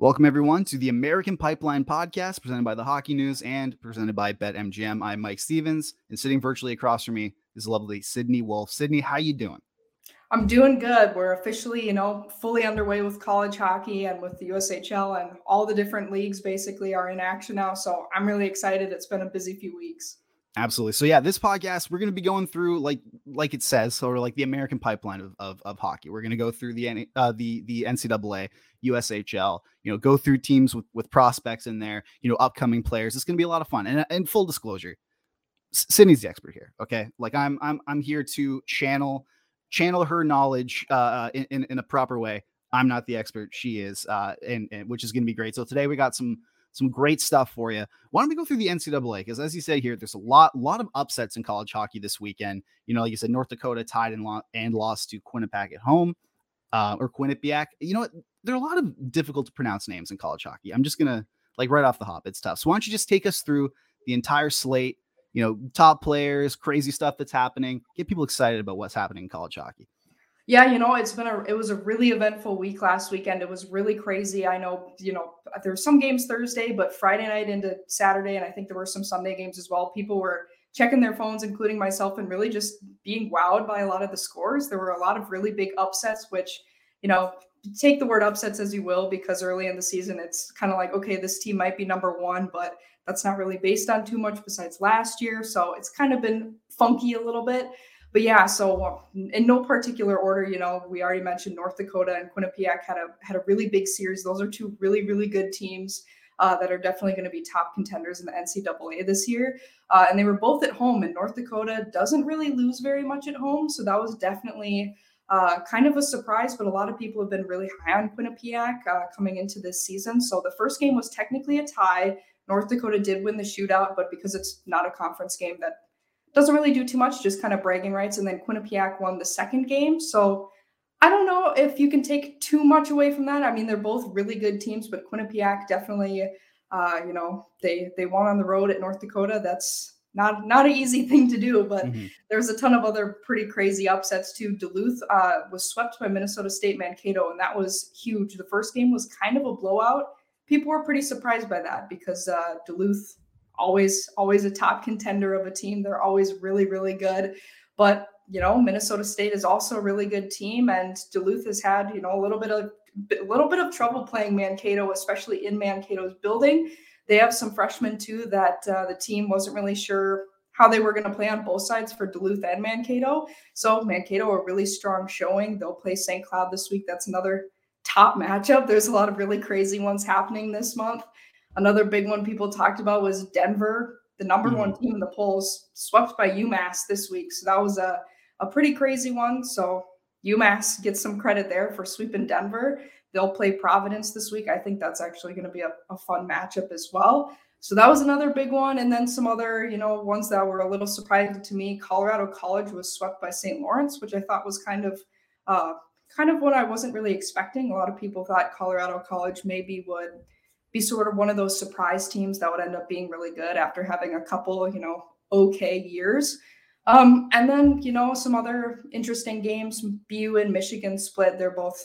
Welcome, everyone, to the American Pipeline podcast presented by the Hockey News and presented by BetMGM. I'm Mike Stephens, and sitting virtually across from me is lovely Sydney Wolf. Sydney, how you doing? I'm doing good. We're officially, you know, fully underway with college hockey and with the USHL, and all the different leagues basically are in action now. So I'm really excited. It's been a busy few weeks. Absolutely. So yeah, this podcast we're going to be going through like like it says, sort of like the American pipeline of, of, of hockey. We're going to go through the uh, the the NCAA, USHL. You know, go through teams with with prospects in there. You know, upcoming players. It's going to be a lot of fun. And and full disclosure, Sydney's the expert here. Okay, like I'm I'm I'm here to channel channel her knowledge uh, uh in, in, in a proper way. I'm not the expert. She is, uh, and, and which is going to be great. So today we got some some great stuff for you. Why don't we go through the NCAA? Because as you said here, there's a lot, lot of upsets in college hockey this weekend. You know, like you said, North Dakota tied and, lo- and lost to Quinnipiac at home, uh, or Quinnipiac. You know what? There are a lot of difficult to pronounce names in college hockey. I'm just gonna like right off the hop, it's tough. So why don't you just take us through the entire slate? You know, top players, crazy stuff that's happening. Get people excited about what's happening in college hockey. Yeah, you know, it's been a it was a really eventful week last weekend. It was really crazy. I know, you know, there were some games Thursday, but Friday night into Saturday, and I think there were some Sunday games as well. People were checking their phones, including myself, and really just being wowed by a lot of the scores. There were a lot of really big upsets, which, you know, take the word upsets as you will, because early in the season, it's kind of like, okay, this team might be number one, but that's not really based on too much besides last year. So it's kind of been funky a little bit but yeah, so in no particular order, you know, we already mentioned North Dakota and Quinnipiac had a had a really big series. Those are two really really good teams uh, that are definitely going to be top contenders in the NCAA this year. Uh, and they were both at home, and North Dakota doesn't really lose very much at home, so that was definitely. Uh, kind of a surprise, but a lot of people have been really high on Quinnipiac uh, coming into this season. So the first game was technically a tie. North Dakota did win the shootout, but because it's not a conference game, that doesn't really do too much, just kind of bragging rights. And then Quinnipiac won the second game. So I don't know if you can take too much away from that. I mean, they're both really good teams, but Quinnipiac definitely, uh, you know, they they won on the road at North Dakota. That's not not an easy thing to do, but mm-hmm. there's a ton of other pretty crazy upsets too. Duluth uh, was swept by Minnesota State Mankato, and that was huge. The first game was kind of a blowout. People were pretty surprised by that because uh, Duluth always always a top contender of a team. They're always really really good. But you know, Minnesota State is also a really good team, and Duluth has had you know a little bit of a little bit of trouble playing Mankato, especially in Mankato's building. They have some freshmen too that uh, the team wasn't really sure how they were going to play on both sides for Duluth and Mankato. So Mankato a really strong showing. They'll play St. Cloud this week. That's another top matchup. There's a lot of really crazy ones happening this month. Another big one people talked about was Denver, the number mm-hmm. one team in the polls, swept by UMass this week. So that was a, a pretty crazy one. So UMass gets some credit there for sweeping Denver. They'll play Providence this week. I think that's actually going to be a, a fun matchup as well. So that was another big one. And then some other, you know, ones that were a little surprising to me. Colorado College was swept by St. Lawrence, which I thought was kind of uh, kind of what I wasn't really expecting. A lot of people thought Colorado College maybe would be sort of one of those surprise teams that would end up being really good after having a couple, you know, okay years. Um, and then, you know, some other interesting games. BU and Michigan split. They're both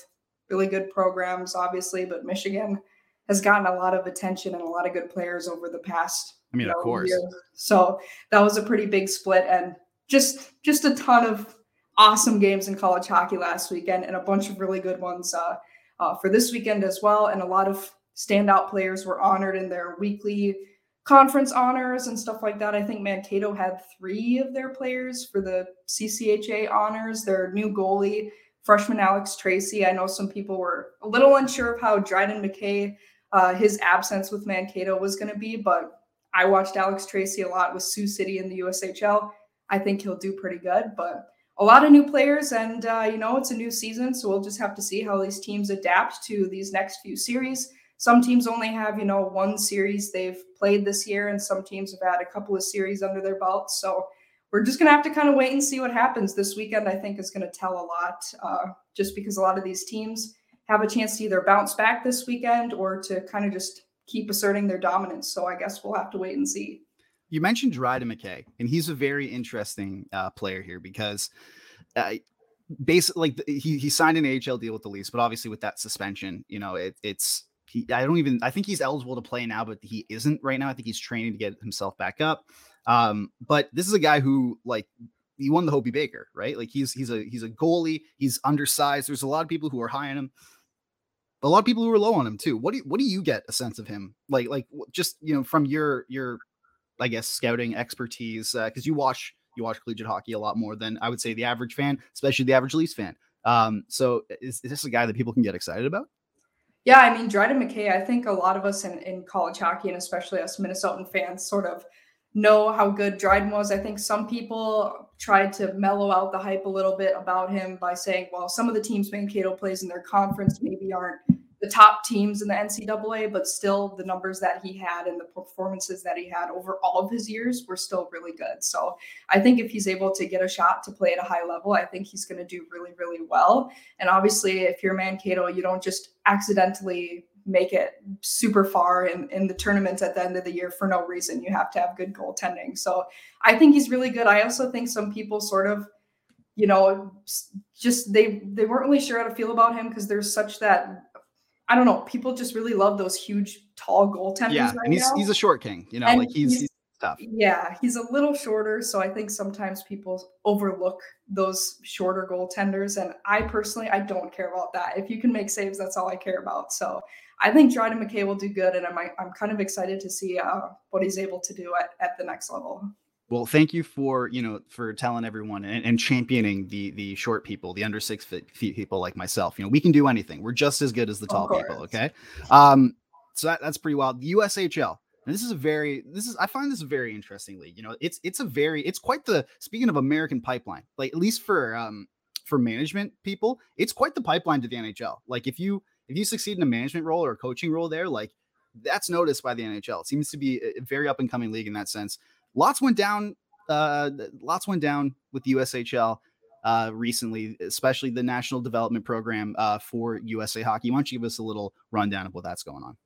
really good programs, obviously, but Michigan has gotten a lot of attention and a lot of good players over the past. I mean, of course. Years. So that was a pretty big split, and just just a ton of awesome games in college hockey last weekend, and a bunch of really good ones uh, uh, for this weekend as well, and a lot of standout players were honored in their weekly conference honors and stuff like that. I think Mankato had three of their players for the CCHA honors. Their new goalie, freshman Alex Tracy. I know some people were a little unsure of how Dryden McKay, uh, his absence with Mankato was going to be, but I watched Alex Tracy a lot with Sioux City in the USHL. I think he'll do pretty good, but a lot of new players, and uh, you know it's a new season, so we'll just have to see how these teams adapt to these next few series some teams only have you know one series they've played this year and some teams have had a couple of series under their belt so we're just going to have to kind of wait and see what happens. This weekend i think is going to tell a lot uh, just because a lot of these teams have a chance to either bounce back this weekend or to kind of just keep asserting their dominance. So i guess we'll have to wait and see. You mentioned Dryden McKay, and he's a very interesting uh, player here because uh, basically like he, he signed an AHL deal with the Leafs, but obviously with that suspension, you know, it, it's he, I don't even. I think he's eligible to play now, but he isn't right now. I think he's training to get himself back up. Um, but this is a guy who like he won the Hobey Baker, right? Like he's he's a he's a goalie. He's undersized. There's a lot of people who are high on him. A lot of people who are low on him too. What do you, what do you get a sense of him? Like like just you know from your your I guess scouting expertise because uh, you watch you watch collegiate hockey a lot more than I would say the average fan, especially the average Leafs fan. Um, so is, is this a guy that people can get excited about? Yeah, I mean, Dryden McKay, I think a lot of us in, in college hockey and especially us Minnesotan fans sort of know how good Dryden was. I think some people tried to mellow out the hype a little bit about him by saying, well, some of the teams Mankato plays in their conference maybe aren't the top teams in the NCAA, but still the numbers that he had and the performances that he had over all of his years were still really good. So I think if he's able to get a shot to play at a high level, I think he's going to do really, really well. And obviously, if you're Mankato, you don't just accidentally make it super far in, in the tournament at the end of the year for no reason. You have to have good goaltending. So I think he's really good. I also think some people sort of, you know, just they they weren't really sure how to feel about him because there's such that I don't know. People just really love those huge, tall goaltenders. Yeah, right and he's now. he's a short king. You know, and like he's, he's, he's tough. Yeah, he's a little shorter, so I think sometimes people overlook those shorter goaltenders. And I personally, I don't care about that. If you can make saves, that's all I care about. So I think Dryden McKay will do good, and I'm I'm kind of excited to see uh, what he's able to do at, at the next level. Well, thank you for you know for telling everyone and, and championing the the short people, the under six feet people like myself. You know, we can do anything. We're just as good as the tall people. Okay, um, so that, that's pretty wild. The USHL. And this is a very this is I find this a very interesting league. You know, it's it's a very it's quite the speaking of American pipeline. Like at least for um for management people, it's quite the pipeline to the NHL. Like if you if you succeed in a management role or a coaching role there, like that's noticed by the NHL. It seems to be a very up and coming league in that sense lots went down. Uh, lots went down with USHL uh, recently, especially the National Development Program uh, for USA Hockey. Why don't you give us a little rundown of what that's going on?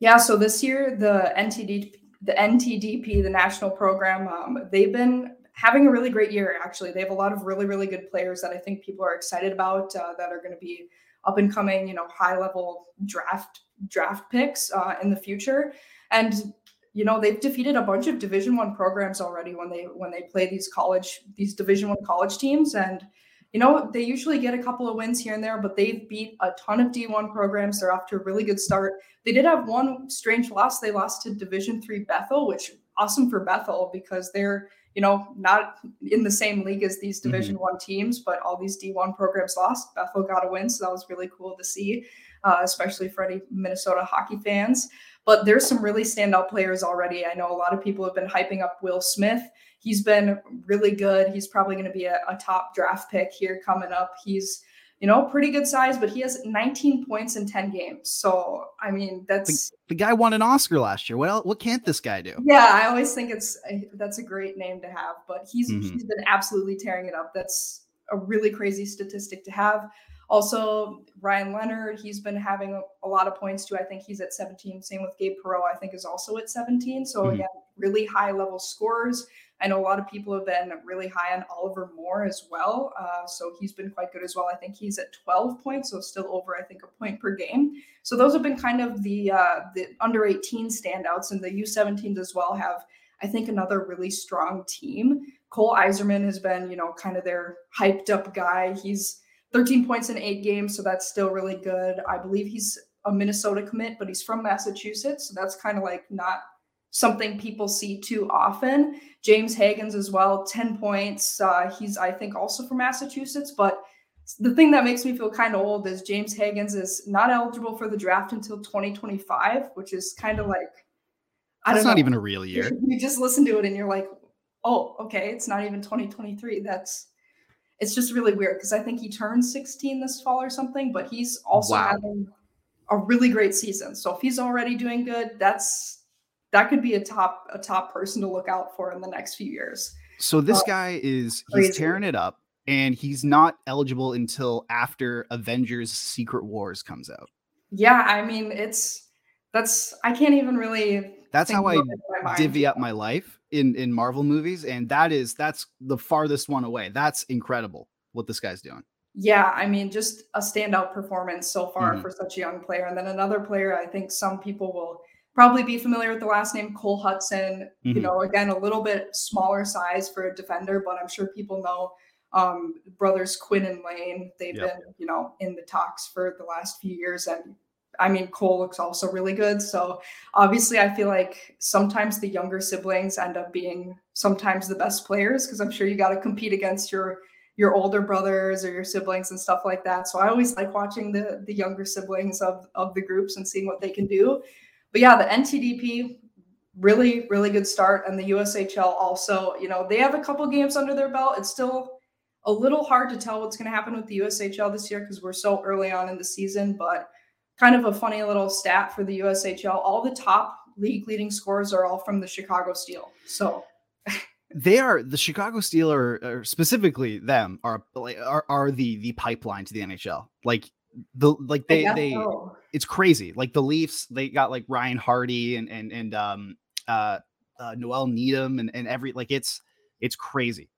Yeah, so this year the NTD, the NTDP, the national program, um, they've been having a really great year. Actually, they have a lot of really, really good players that I think people are excited about uh, that are going to be up and coming, you know, high level draft draft picks uh, in the future. And you know they've defeated a bunch of division one programs already when they when they play these college these division one college teams. And you know they usually get a couple of wins here and there but they've beat a ton of d1 programs. They're off to a really good start. They did have one strange loss. They lost to division three bethel which awesome for bethel because they're you know not in the same league as these division mm-hmm. one teams but all these d1 programs lost. Bethel got a win so that was really cool to see uh, especially for any minnesota hockey fans but there's some really standout players already. I know a lot of people have been hyping up Will Smith. He's been really good. He's probably going to be a, a top draft pick here coming up. He's you know, pretty good size, but he has 19 points in 10 games. So, I mean, that's the, the, guy won an Oscar last year. What what can't this guy do? Yeah, I always think it's that's a great name to have, but he's mm-hmm. he's been absolutely tearing it up. That's a really crazy statistic to have. Also, Ryan Leonard, he's been having a, lot of points too. I think he's at 17. Same with Gabe Perreault, I think is also at 17. So mm-hmm. again, really high level scores. I know a lot of people have been really high on Oliver Moore as well. Uh, so he's been quite good as well. I think he's at 12 points, so still over, I think, a point per game. So those have been kind of the uh, the under 18 standouts, and the U17s as well have, I think, another really strong team. Cole Eiserman has been, you know, kind of their hyped up guy. He's 13 points in eight games, so that's still really good. I believe he's a Minnesota commit, but he's from Massachusetts, so that's kind of like not something people see too often. James Hagens as well, 10 points. Uh, he's, I think, also from Massachusetts, but the thing that makes me feel kind of old is James Hagens is not eligible for the draft until 2025, which is kind of like I That's don't know. not even a real year. You just listen to it and you're like, oh, okay, it's not even 2023. That's it's just really weird because I think he turns 16 this fall or something, but he's also wow. having a really great season. So if he's already doing good, that's that could be a top a top person to look out for in the next few years. So this uh, guy is he's crazy. tearing it up and he's not eligible until after Avengers Secret Wars comes out. Yeah, I mean it's that's I can't even really that's how I divvy up my life in in Marvel movies, and that is that's the farthest one away. That's incredible what this guy's doing. Yeah, I mean, just a standout performance so far mm-hmm. for such a young player. And then another player, I think some people will probably be familiar with the last name Cole Hudson. Mm-hmm. You know, again, a little bit smaller size for a defender, but I'm sure people know um, brothers Quinn and Lane. They've yep. been, you know, in the talks for the last few years. And I mean, Cole looks also really good. So obviously, I feel like sometimes the younger siblings end up being sometimes the best players because I'm sure you got to compete against your your older brothers or your siblings and stuff like that. So I always like watching the the younger siblings of of the groups and seeing what they can do. But yeah, the NTDP really really good start and the USHL also, you know, they have a couple games under their belt. It's still a little hard to tell what's going to happen with the USHL this year because we're so early on in the season, but kind of a funny little stat for the USHL, all the top league leading scores are all from the Chicago Steel. So they are the Chicago Steel or, or specifically them are are are the the pipeline to the NHL. Like the like they they so. it's crazy. Like the Leafs, they got like Ryan Hardy and and and um uh, uh Noel Needham and and every like it's it's crazy.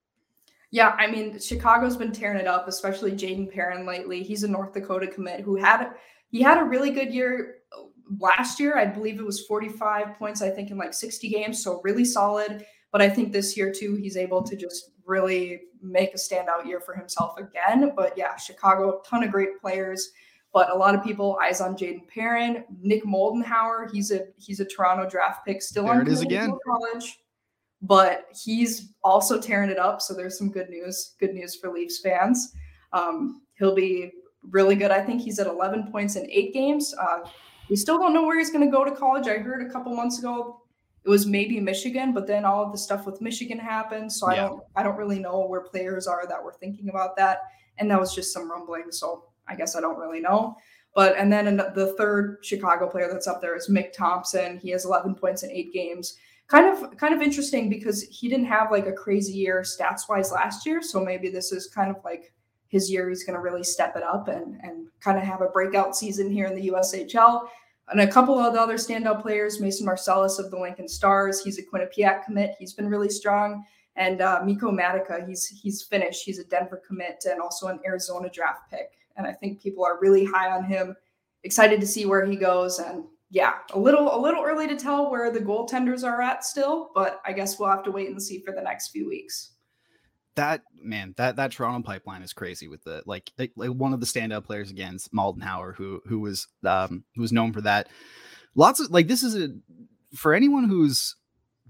Yeah, I mean Chicago's been tearing it up, especially Jayden Perron lately. He's a North Dakota commit who had he had a really good year uh, last year. I believe it was 45 points, I think, in like 60 games. So really solid. But I think this year too, he's able to just really make a standout year for himself again. But yeah, Chicago, ton of great players. But a lot of people eyes on Jayden Perron, Nick Moldenhauer. He's a he's a Toronto draft pick, still there on it is again. college, but he's also tearing it up. So there's some good news. Good news for Leafs fans. Um, he'll be really good. I think he's at 11 points in eight games. Uh, we still don't know where he's going to go to college. I heard a couple months ago it was maybe Michigan, but then all of the stuff with Michigan happened. So yeah. I don't I don't really know where players are that were thinking about that. And that was just some rumbling. So I guess I don't really know. But and then the third Chicago player that's up there is Mick Thompson. He has 11 points in eight games. Kind of kind of interesting because he didn't have like a crazy year stats wise last year. So maybe this is kind of like his year. He's going to really step it up and and kind of have a breakout season here in the USHL. And a couple of the other standout players, Mason Marcellus of the Lincoln Stars, he's a Quinnipiac commit. He's been really strong. And uh, Miko Matikka, he's he's Finnish. He's a Denver commit and also an Arizona draft pick. And I think people are really high on him. Excited to see where he goes. And yeah, a little a little early to tell where the goaltenders are at still, but I guess we'll have to wait and see for the next few weeks that man, that that Toronto pipeline is crazy with the like, like, one of the standout players against Moldenhauer, who who was um who was known for that. Lots of like this is a for anyone who's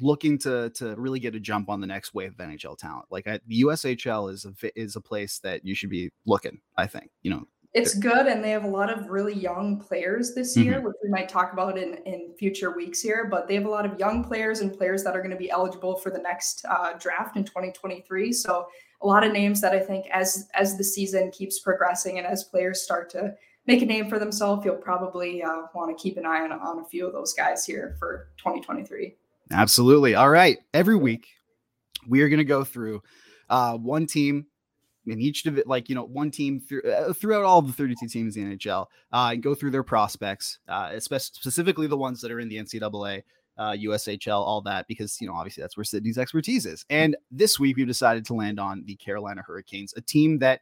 looking to to really get a jump on the next wave of NHL talent. Like I, the USHL is a is a place that you should be looking. I think you know it's good, and they have a lot of really young players this year, mm-hmm. which we might talk about in in future weeks here. But they have a lot of young players and players that are going to be eligible for the next uh, draft in 2023. So a lot of names that I think as as the season keeps progressing and as players start to make a name for themselves, you'll probably uh, want to keep an eye on on a few of those guys here for 2023. Absolutely. All right. Every week we are going to go through uh, one team in each of it, like you know, one team through, uh, throughout all the 32 teams in the NHL, uh, and go through their prospects, uh, especially specifically the ones that are in the NCAA, uh, USHL, all that, because you know, obviously that's where Sydney's expertise is. And this week we've decided to land on the Carolina Hurricanes, a team that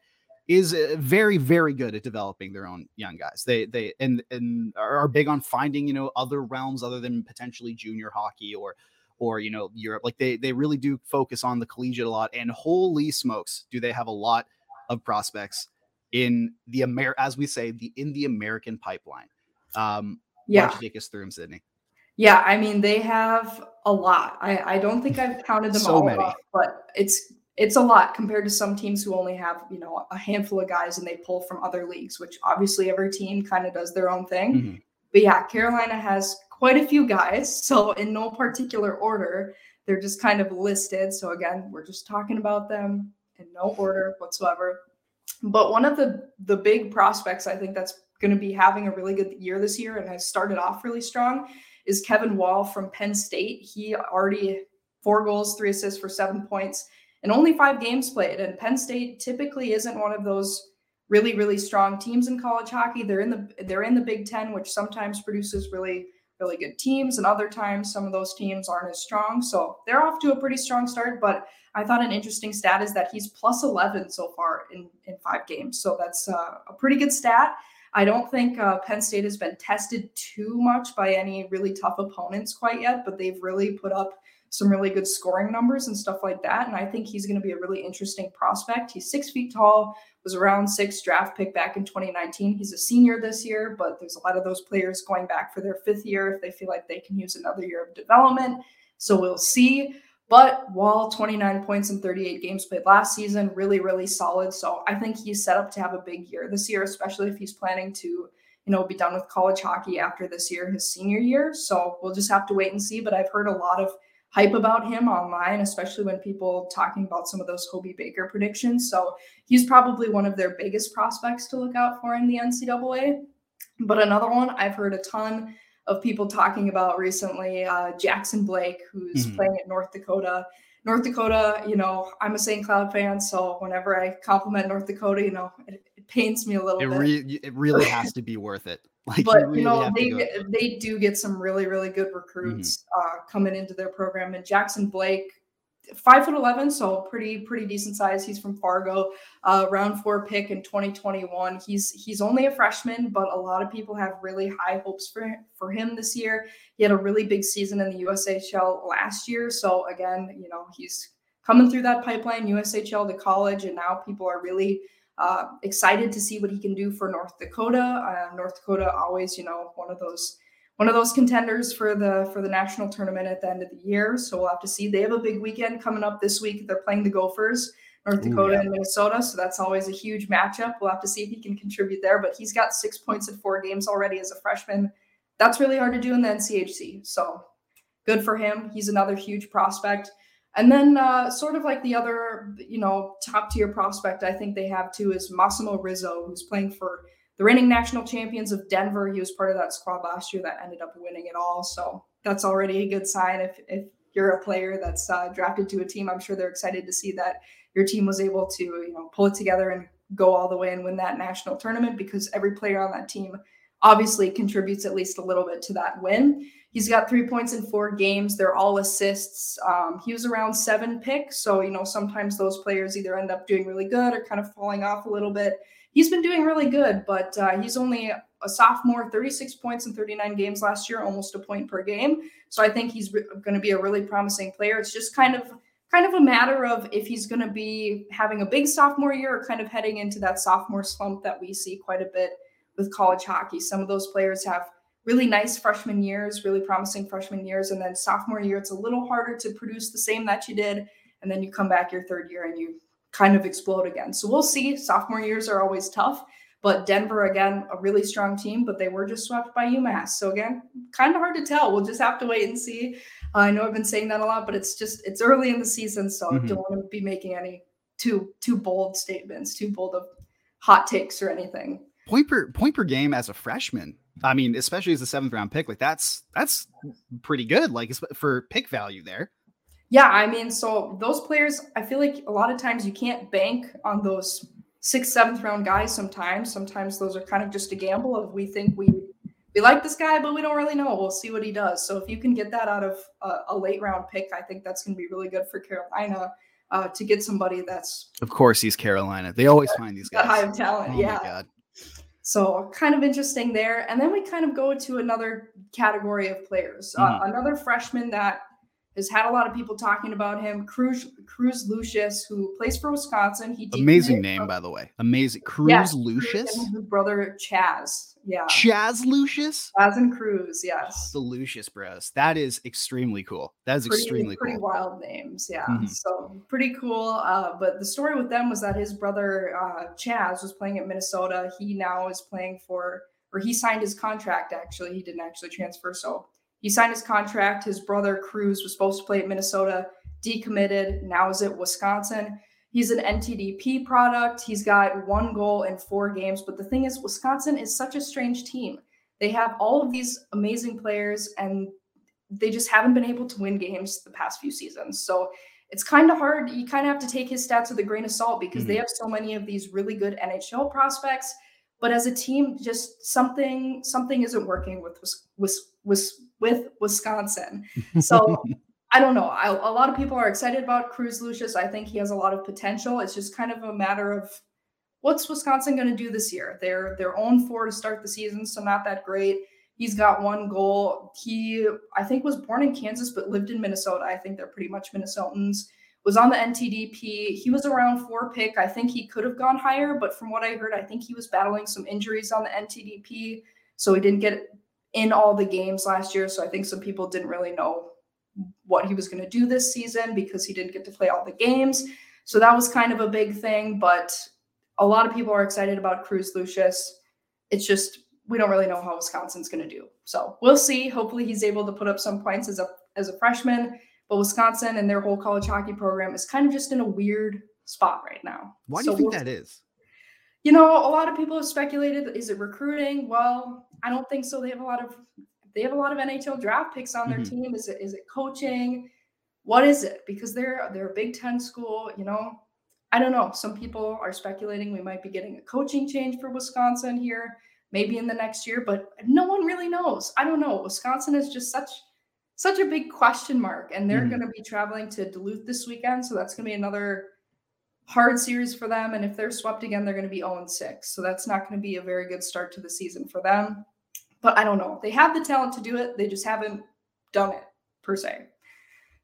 is uh, very, very good at developing their own young guys. They they and and are big on finding you know other realms other than potentially junior hockey or or you know Europe. Like they they really do focus on the collegiate a lot. And holy smokes, do they have a lot of prospects in the Amer as we say the in the American pipeline. Um, yeah, why don't you take us through them, Sydney? Yeah, I mean they have a lot. I I don't think I've counted them so all, many. Up, but it's it's a lot compared to some teams who only have you know a handful of guys and they pull from other leagues, which obviously every team kind of does their own thing. Mm-hmm. But yeah, Carolina has quite a few guys. So, in no particular order, they're just kind of listed. So, again, we're just talking about them in no order whatsoever. But one of the the big prospects I think that's going to be having a really good year this year and has started off really strong is Kevin Wall from Penn State. He already four goals, three assists for seven points, and only five games played. And Penn State typically isn't one of those really really strong teams in college hockey. They're in the they're in the Big Ten, which sometimes produces really really good teams, and other times some of those teams aren't as strong. So they're off to a pretty strong start. But I thought an interesting stat is that he's plus 11 so far in, in five games. So that's uh, a pretty good stat. I don't think uh, Penn State has been tested too much by any really tough opponents quite yet, but they've really put up some really good scoring numbers and stuff like that. And I think he's going to be a really interesting prospect. He's six feet tall, was around six draft pick back in 2019. He's a senior this year, but there's a lot of those players going back for their fifth year if they feel like they can use another year of development. So we'll see. But Wall, 29 points in 38 games played last season, really, really solid. So I think he's set up to have a big year this year, especially if he's planning to, you know, be done with college hockey after this year, his senior year. So we'll just have to wait and see. But I've heard a lot of hype about him online, especially when people talking about some of those Hobey Baker predictions. So he's probably one of their biggest prospects to look out for in the NCAA. But another one I've heard a ton of people talking about recently, uh, Jackson Blake, who's mm-hmm. playing at North Dakota. North Dakota, you know, I'm a St. Cloud fan, so whenever I compliment North Dakota, you know, it, it pains me a little it bit. Re- it really has to be worth it. Like, but you, really you know, they they do get some really really good recruits mm-hmm. uh, coming into their program. And Jackson Blake, five foot eleven, so pretty pretty decent size. He's from Fargo, uh, round four pick in 2021. He's he's only a freshman, but a lot of people have really high hopes for for him this year. He had a really big season in the USHL last year, so again, you know, he's coming through that pipeline, USHL to college, and now people are really uh, excited to see what he can do for North Dakota. Uh, North Dakota always, you know, one of those one of those contenders for the for the national tournament at the end of the year. So we'll have to see. They have a big weekend coming up this week. They're playing the Gophers, North Dakota Ooh, yeah. and Minnesota. So that's always a huge matchup. We'll have to see if he can contribute there. But he's got six points in four games already as a freshman. That's really hard to do in the NCHC. So good for him. He's another huge prospect. And then, uh, sort of like the other, you know, top tier prospect I think they have too is Massimo Rizzo, who's playing for the reigning national champions of Denver. He was part of that squad last year that ended up winning it all. So that's already a good sign. If if you're a player that's uh, drafted to a team, I'm sure they're excited to see that your team was able to, you know, pull it together and go all the way and win that national tournament because every player on that team obviously contributes at least a little bit to that win. He's got three points in four games. They're all assists. Um, he was around seven picks. So, you know, sometimes those players either end up doing really good or kind of falling off a little bit. He's been doing really good, but uh, he's only a sophomore, 36 points in 39 games last year, almost a point per game. So I think he's re- going to be a really promising player. It's just kind of kind of a matter of if he's going to be having a big sophomore year or kind of heading into that sophomore slump that we see quite a bit with college hockey. Some of those players have really nice freshman years, really promising freshman years. And then sophomore year, it's a little harder to produce the same that you did. And then you come back your third year and you kind of explode again. So we'll see. Sophomore years are always tough. But Denver, again, a really strong team, but they were just swept by UMass. So again, kind of hard to tell. We'll just have to wait and see. Uh, I know I've been saying that a lot, but it's just it's early in the season, so mm-hmm. don't want to be making any too too bold statements, too bold of hot takes or anything. Point per point per game as a freshman I mean, especially as a seventh round pick, like that's that's pretty good. Like for pick value there. Yeah, I mean, so those players, I feel like a lot of times you can't bank on those sixth, seventh round guys. Sometimes, sometimes those are kind of just a gamble of we think we we like this guy, but we don't really know. We'll see what he does. So if you can get that out of a, a late round pick, I think that's going to be really good for Carolina. Uh, to get somebody that's of course he's Carolina. They always find these guys high of talent. Oh yeah. So kind of interesting there. And then we kind of go to another category of players. Mm-hmm. Uh, another freshman that has had a lot of people talking about him, Cruz Cruz Lucius, who plays for Wisconsin. He amazing name, from, by the way. Amazing. Cruz yeah, Lucius. his brother Chaz. Yeah. Chaz Lucius? Chaz and Cruz, yes. The Lucius bros. That is extremely cool. That is pretty, extremely pretty cool. wild names. Yeah. Mm-hmm. So pretty cool. Uh, but the story with them was that his brother uh, Chaz was playing at Minnesota. He now is playing for, or he signed his contract actually. He didn't actually transfer. So he signed his contract. His brother Cruz was supposed to play at Minnesota, decommitted. Now is at Wisconsin. He's an NTDP product. He's got one goal in four games. But the thing is, Wisconsin is such a strange team. They have all of these amazing players, and they just haven't been able to win games the past few seasons. So it's kind of hard. You kind of have to take his stats with a grain of salt because mm-hmm. they have so many of these really good NHL prospects. but as a team, just something something isn't working with with with, with Wisconsin. So I don't know. I, a lot of people are excited about Cruz Lucius. I think he has a lot of potential. It's just kind of a matter of what's Wisconsin going to do this year. They're their own oh four to start the season, so not that great. He's got one goal. He, I think, was born in Kansas but lived in Minnesota. I think they're pretty much Minnesotans was on the NTDP. He was around four pick. I think he could have gone higher, but from what I heard, I think he was battling some injuries on the NTDP. So he didn't get in all the games last year. So I think some people didn't really know what he was going to do this season because he didn't get to play all the games. So that was kind of a big thing. But a lot of people are excited about Cruz Lucius. It's just we don't really know how Wisconsin's going to do. So we'll see. Hopefully he's able to put up some points as a as a freshman but Wisconsin and their whole college hockey program is kind of just in a weird spot right now. Why do you think that is? You know, a lot of people have speculated is it recruiting? Well, I don't think so. They have a lot of they have a lot of NHL draft picks on their mm-hmm. team. Is it is it coaching? What is it? Because they're they're a Big Ten school, you know. I don't know. Some people are speculating we might be getting a coaching change for Wisconsin here, maybe in the next year, but no one really knows. I don't know. Wisconsin is just such such a big question mark. And they're mm-hmm. going to be traveling to Duluth this weekend. So that's going to be another hard series for them. And if they're swept again, they're going to be 0 6. So that's not going to be a very good start to the season for them. But I don't know. They have the talent to do it, they just haven't done it per se.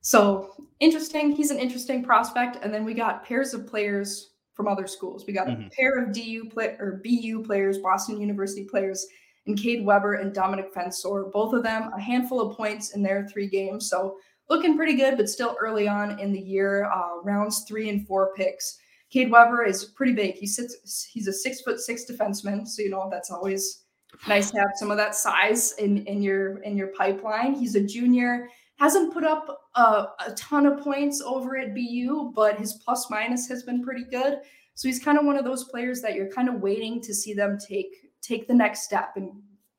So interesting. He's an interesting prospect. And then we got pairs of players from other schools. We got mm-hmm. a pair of DU play or BU players, Boston University players and Cade Webber and Domenick Fensore. Both of them a handful of points in their three games. So looking pretty good, but still early on in the year. Uh, rounds three and four picks. Cade Webber is pretty big. He sits. He's a six foot six defenseman, so you know that's always nice to have some of that size in in your in your pipeline. He's a junior. Hasn't put up a, a ton of points over at BU, but his plus minus has been pretty good. So he's kind of one of those players that you're kind of waiting to see them take take the next step and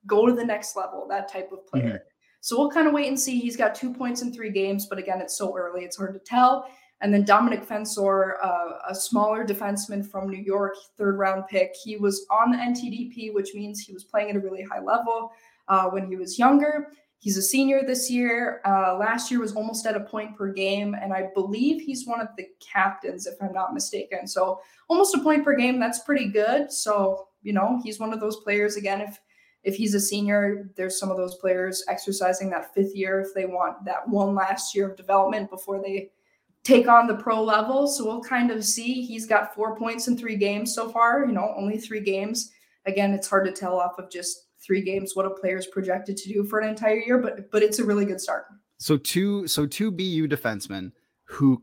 go to the next level, that type of player. Mm-hmm. So we'll kind of wait and see. He's got two points in three games, but again, it's so early, it's hard to tell. And then Domenick Fensore, uh, a smaller defenseman from New York, third round pick. He was on the NTDP, which means he was playing at a really high level uh, when he was younger. He's a senior this year. Uh, last year was almost at a point per game, and I believe he's one of the captains, if I'm not mistaken. So almost a point per game. That's pretty good. So you know, he's one of those players again. If if he's a senior, there's some of those players exercising that fifth year if they want that one last year of development before they take on the pro level. So we'll kind of see. He's got four points in three games so far. You know, only three games. Again, it's hard to tell off of just three games what a player's projected to do for an entire year, but but it's a really good start. So two so two BU defensemen who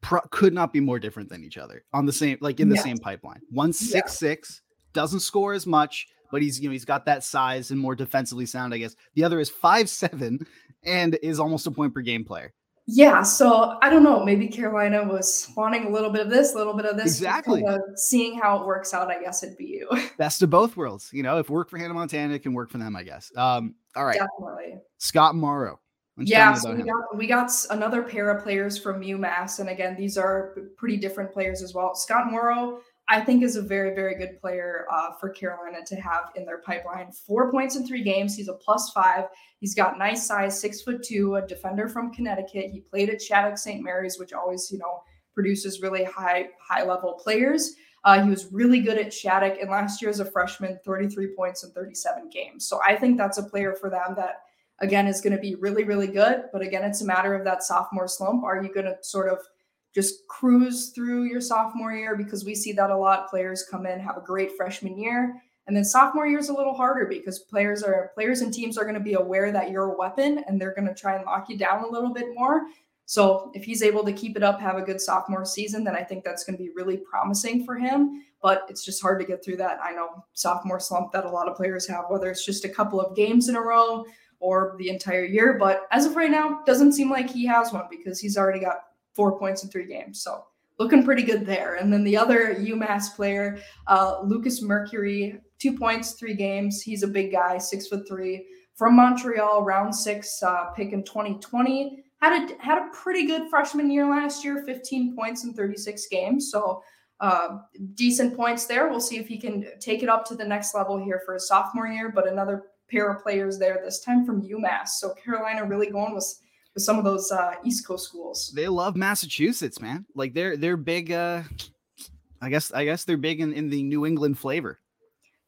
pro- could not be more different than each other on the same like in the same pipeline. One six six doesn't score as much, but he's you know he's got that size and more defensively sound, I guess. The other is five seven and is almost a point per game player. Yeah, so I don't know. Maybe Carolina was wanting a little bit of this, a little bit of this. Exactly. Kind of seeing how it works out, I guess it'd be you. Best of both worlds. You know, if work for Hannah Montana, it can work for them, I guess. Um, all right. Definitely. Scott Morrow. Yeah, so we got, we got another pair of players from UMass. And again, these are pretty different players as well. Scott Morrow I think is a very, very good player uh, for Carolina to have in their pipeline. Four points in three games. He's a plus five. He's got nice size, six foot two, a defender from Connecticut. He played at Shattuck St. Mary's, which always, you know, produces really high, high level players. Uh, he was really good at Shattuck, and last year as a freshman, 33 points in 37 games. So I think that's a player for them that, again, is going to be really, really good. But again, it's a matter of that sophomore slump. Are you going to sort of just cruise through your sophomore year because we see that a lot. Players come in, have a great freshman year, and then sophomore year is a little harder because players are players and teams are going to be aware that you're a weapon and they're going to try and lock you down a little bit more. So if he's able to keep it up, have a good sophomore season, then I think that's going to be really promising for him. But it's just hard to get through that. I know sophomore slump that a lot of players have, whether it's just a couple of games in a row or the entire year. But as of right now, doesn't seem like he has one because he's already got four points in three games. So looking pretty good there. And then the other UMass player, uh, Lucas Mercuri, two points, three games. He's a big guy, six foot three, from Montreal, round six uh, pick in 2020. Had a had a pretty good freshman year last year, 15 points in 36 games. So uh, decent points there. We'll see if he can take it up to the next level here for his sophomore year. But another pair of players there this time from UMass. So Carolina really going with with some of those uh, East Coast schools. They love Massachusetts, man. Like they're they're big. Uh, I guess I guess they're big in, in the New England flavor.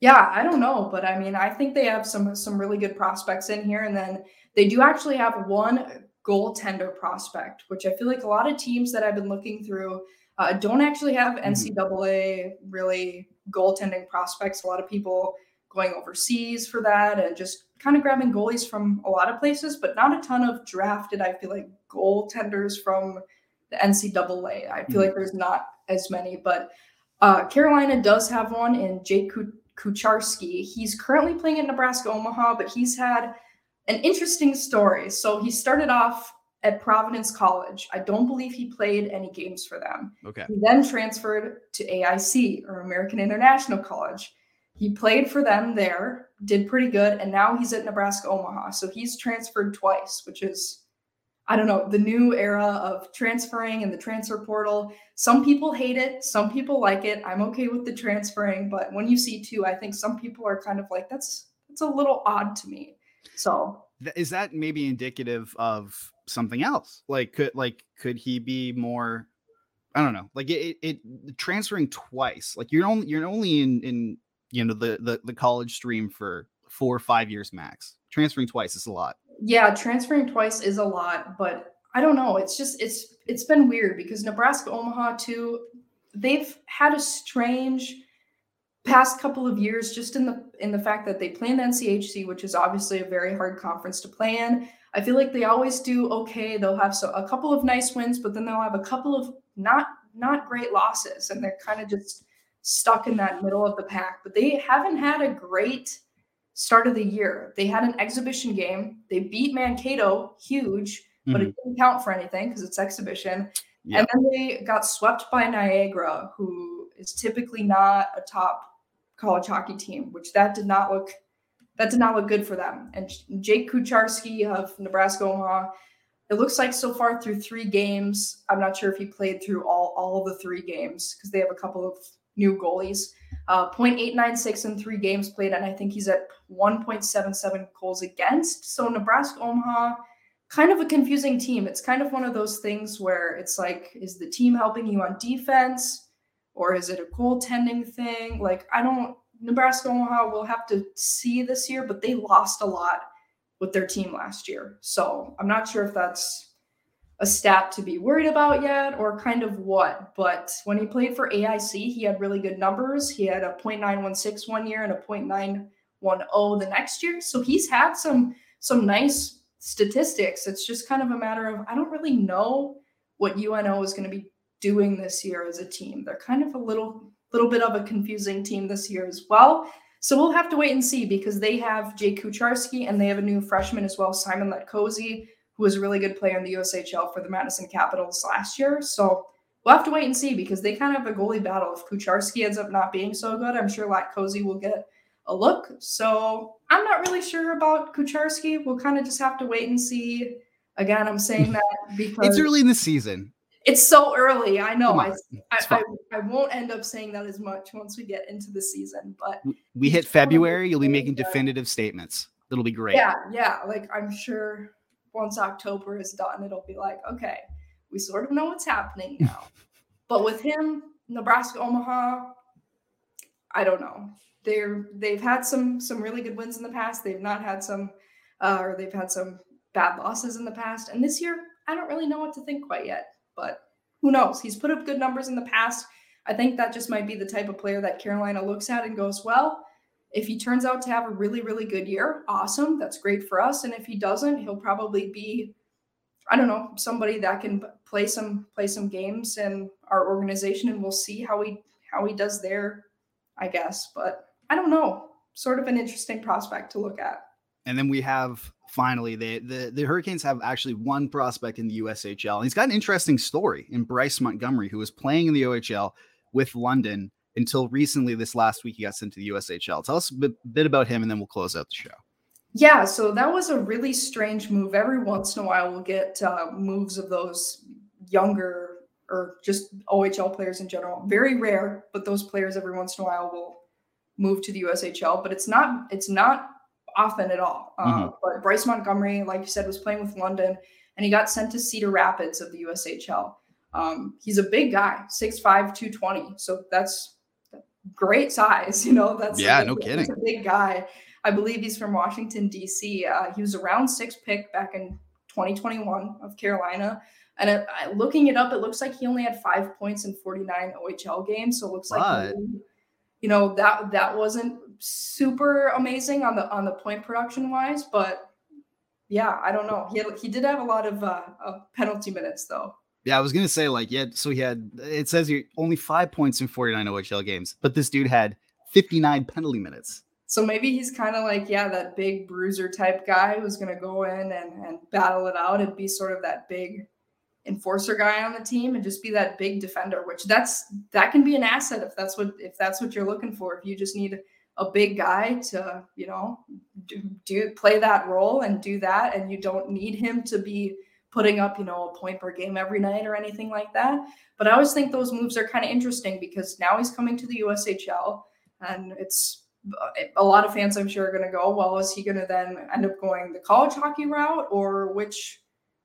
Yeah, I don't know, but I mean, I think they have some some really good prospects in here, and then they do actually have one goaltender prospect, which I feel like a lot of teams that I've been looking through uh, don't actually have mm-hmm. NCAA really goaltending prospects. A lot of people going overseas for that and just kind of grabbing goalies from a lot of places, but not a ton of drafted, I feel like, goaltenders from the NCAA. I feel mm-hmm. like there's not as many, but uh, Carolina does have one in Jake Kucharski. He's currently playing at Nebraska Omaha, but he's had an interesting story. So he started off at Providence College. I don't believe he played any games for them. Okay. He then transferred to AIC or American International College. He played for them there, did pretty good, and now he's at Nebraska Omaha. So he's transferred twice, which is, I don't know, the new era of transferring and the transfer portal. Some people hate it, some people like it. I'm okay with the transferring, but when you see two, I think some people are kind of like, that's that's a little odd to me. So is that maybe indicative of something else? Like could like could he be more I don't know. Like it, it, transferring twice. Like you're only you're only in in you know the the the college stream for four or five years max. Transferring twice is a lot. Yeah, transferring twice is a lot, but I don't know. It's just it's it's been weird because Nebraska Omaha too. They've had a strange past couple of years just in the in the fact that they play in the NCHC, which is obviously a very hard conference to play in. I feel like they always do okay. They'll have so a couple of nice wins, but then they'll have a couple of not not great losses, and they're kind of just stuck in that middle of the pack. But they haven't had a great start of the year. They had an exhibition game. They beat Mankato, huge, but mm-hmm. it didn't count for anything because it's exhibition. Yep. And then they got swept by Niagara, who is typically not a top college hockey team, which that did not look that did not look good for them. And Jake Kucharski of Nebraska Omaha, it looks like so far through three games. I'm not sure if he played through all all of the three games because they have a couple of new goalies. Uh, 0.896 in three games played, and I think he's at 1.77 goals against. So Nebraska Omaha, kind of a confusing team. It's kind of one of those things where it's like, is the team helping you on defense? or is it a goaltending thing? Like, I don't, Nebraska Omaha will have to see this year, but they lost a lot with their team last year. So I'm not sure if that's a stat to be worried about yet or kind of what. But when he played for AIC, he had really good numbers. He had a 0.916 one year and a 0.910 the next year. So he's had some some nice statistics. It's just kind of a matter of I don't really know what UNO is going to be doing this year as a team. They're kind of a little little bit of a confusing team this year as well. So we'll have to wait and see because they have Jake Kucharski and they have a new freshman as well, Simon Latkoczy, who was a really good player in the USHL for the Madison Capitals last year. So we'll have to wait and see because they kind of have a goalie battle. If Kucharski ends up not being so good, I'm sure Latkoczy will get a look. So I'm not really sure about Kucharski. We'll kind of just have to wait and see. Again, I'm saying that because it's early in the season. It's so early. I know. I, I, I, I, won't end up saying that as much once we get into the season, but we hit February. You'll be making definitive statements. It'll be great. Yeah. Yeah. Like I'm sure once October is done, it'll be like, okay, we sort of know what's happening now. but with him, Nebraska, Omaha, I don't know. They're they've had some some really good wins in the past. They've not had some, uh, or they've had some bad losses in the past. And this year, I don't really know what to think quite yet but who knows? He's put up good numbers in the past. I think that just might be the type of player that Carolina looks at and goes, well, if he turns out to have a really, really good year, awesome. That's great for us. And if he doesn't, he'll probably be, I don't know, somebody that can play some play some games in our organization, and we'll see how he how he does there, I guess. But I don't know. Sort of an interesting prospect to look at. And then we have finally the the Hurricanes have actually one prospect in the USHL. He's got an interesting story in Bryce Montgomery, who was playing in the OHL with London until recently. This last week, he got sent to the USHL. Tell us a bit, bit about him, and then we'll close out the show. Yeah, so that was a really strange move. Every once in a while, we'll get uh, moves of those younger or just OHL players in general. Very rare, but those players every once in a while will move to the USHL. But it's not it's not often at all. Uh, mm-hmm. but Bryce Montgomery, like you said, was playing with London, and he got sent to Cedar Rapids of the USHL. Um, he's a big guy, 6'5", 220. So that's great size. You know, that's yeah, no kidding. a big guy. I believe he's from Washington D.C. Uh, he was a round six pick back in 2021 of Carolina. And it, looking it up, it looks like he only had five points in 49 OHL games. So it looks like, you know, that that wasn't super amazing on the on the point production wise, but yeah, I don't know. He had, he did have a lot of, uh, of penalty minutes though. Yeah, I was gonna say like yeah. So he had it says he only five points in 49 OHL games, but this dude had 59 penalty minutes. So maybe he's kind of like, yeah, that big bruiser type guy who's to go in and, and battle it out and be sort of that big enforcer guy on the team and just be that big defender, which that's that can be an asset if that's what if that's what you're looking for. If you just need a big guy to, you know, do, do play that role and do that, and you don't need him to be putting up, you know, a point per game every night or anything like that. But I always think those moves are kind of interesting because now he's coming to the USHL and it's uh, a lot of fans, I'm sure, are going to go, well, is he going to then end up going the college hockey route or which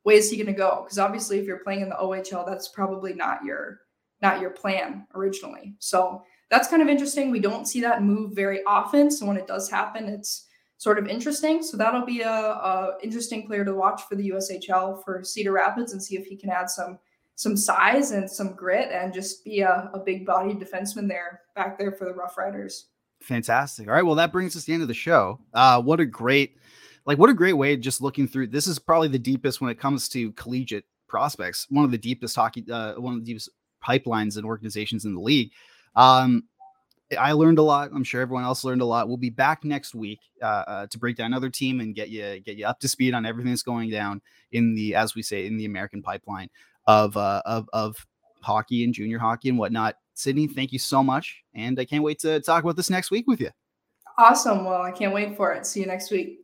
way is he going to go? Because obviously, if you're playing in the OHL, that's probably not your not your plan originally. So that's kind of interesting. We don't see that move very often. So when it does happen, it's sort of interesting. So that'll be a, a interesting player to watch for the USHL for Cedar Rapids and see if he can add some some size and some grit and just be a, a big body defenseman there back there for the Rough Riders. Fantastic. All right. Well, that brings us to the end of the show. Uh, what a great, like, what a great way just looking through. This is probably the deepest when it comes to collegiate prospects. One of the deepest hockey, uh, one of the deepest pipelines and organizations in the league. Um, I learned a lot. I'm sure everyone else learned a lot. We'll be back next week uh, uh, to break down another team and get you get you up to speed on everything that's going down in the, as we say, in the American pipeline of uh, of of hockey and junior hockey and whatnot. Sydney, thank you so much. And I can't wait to talk about this next week with you. Awesome. Well, I can't wait for it. See you next week.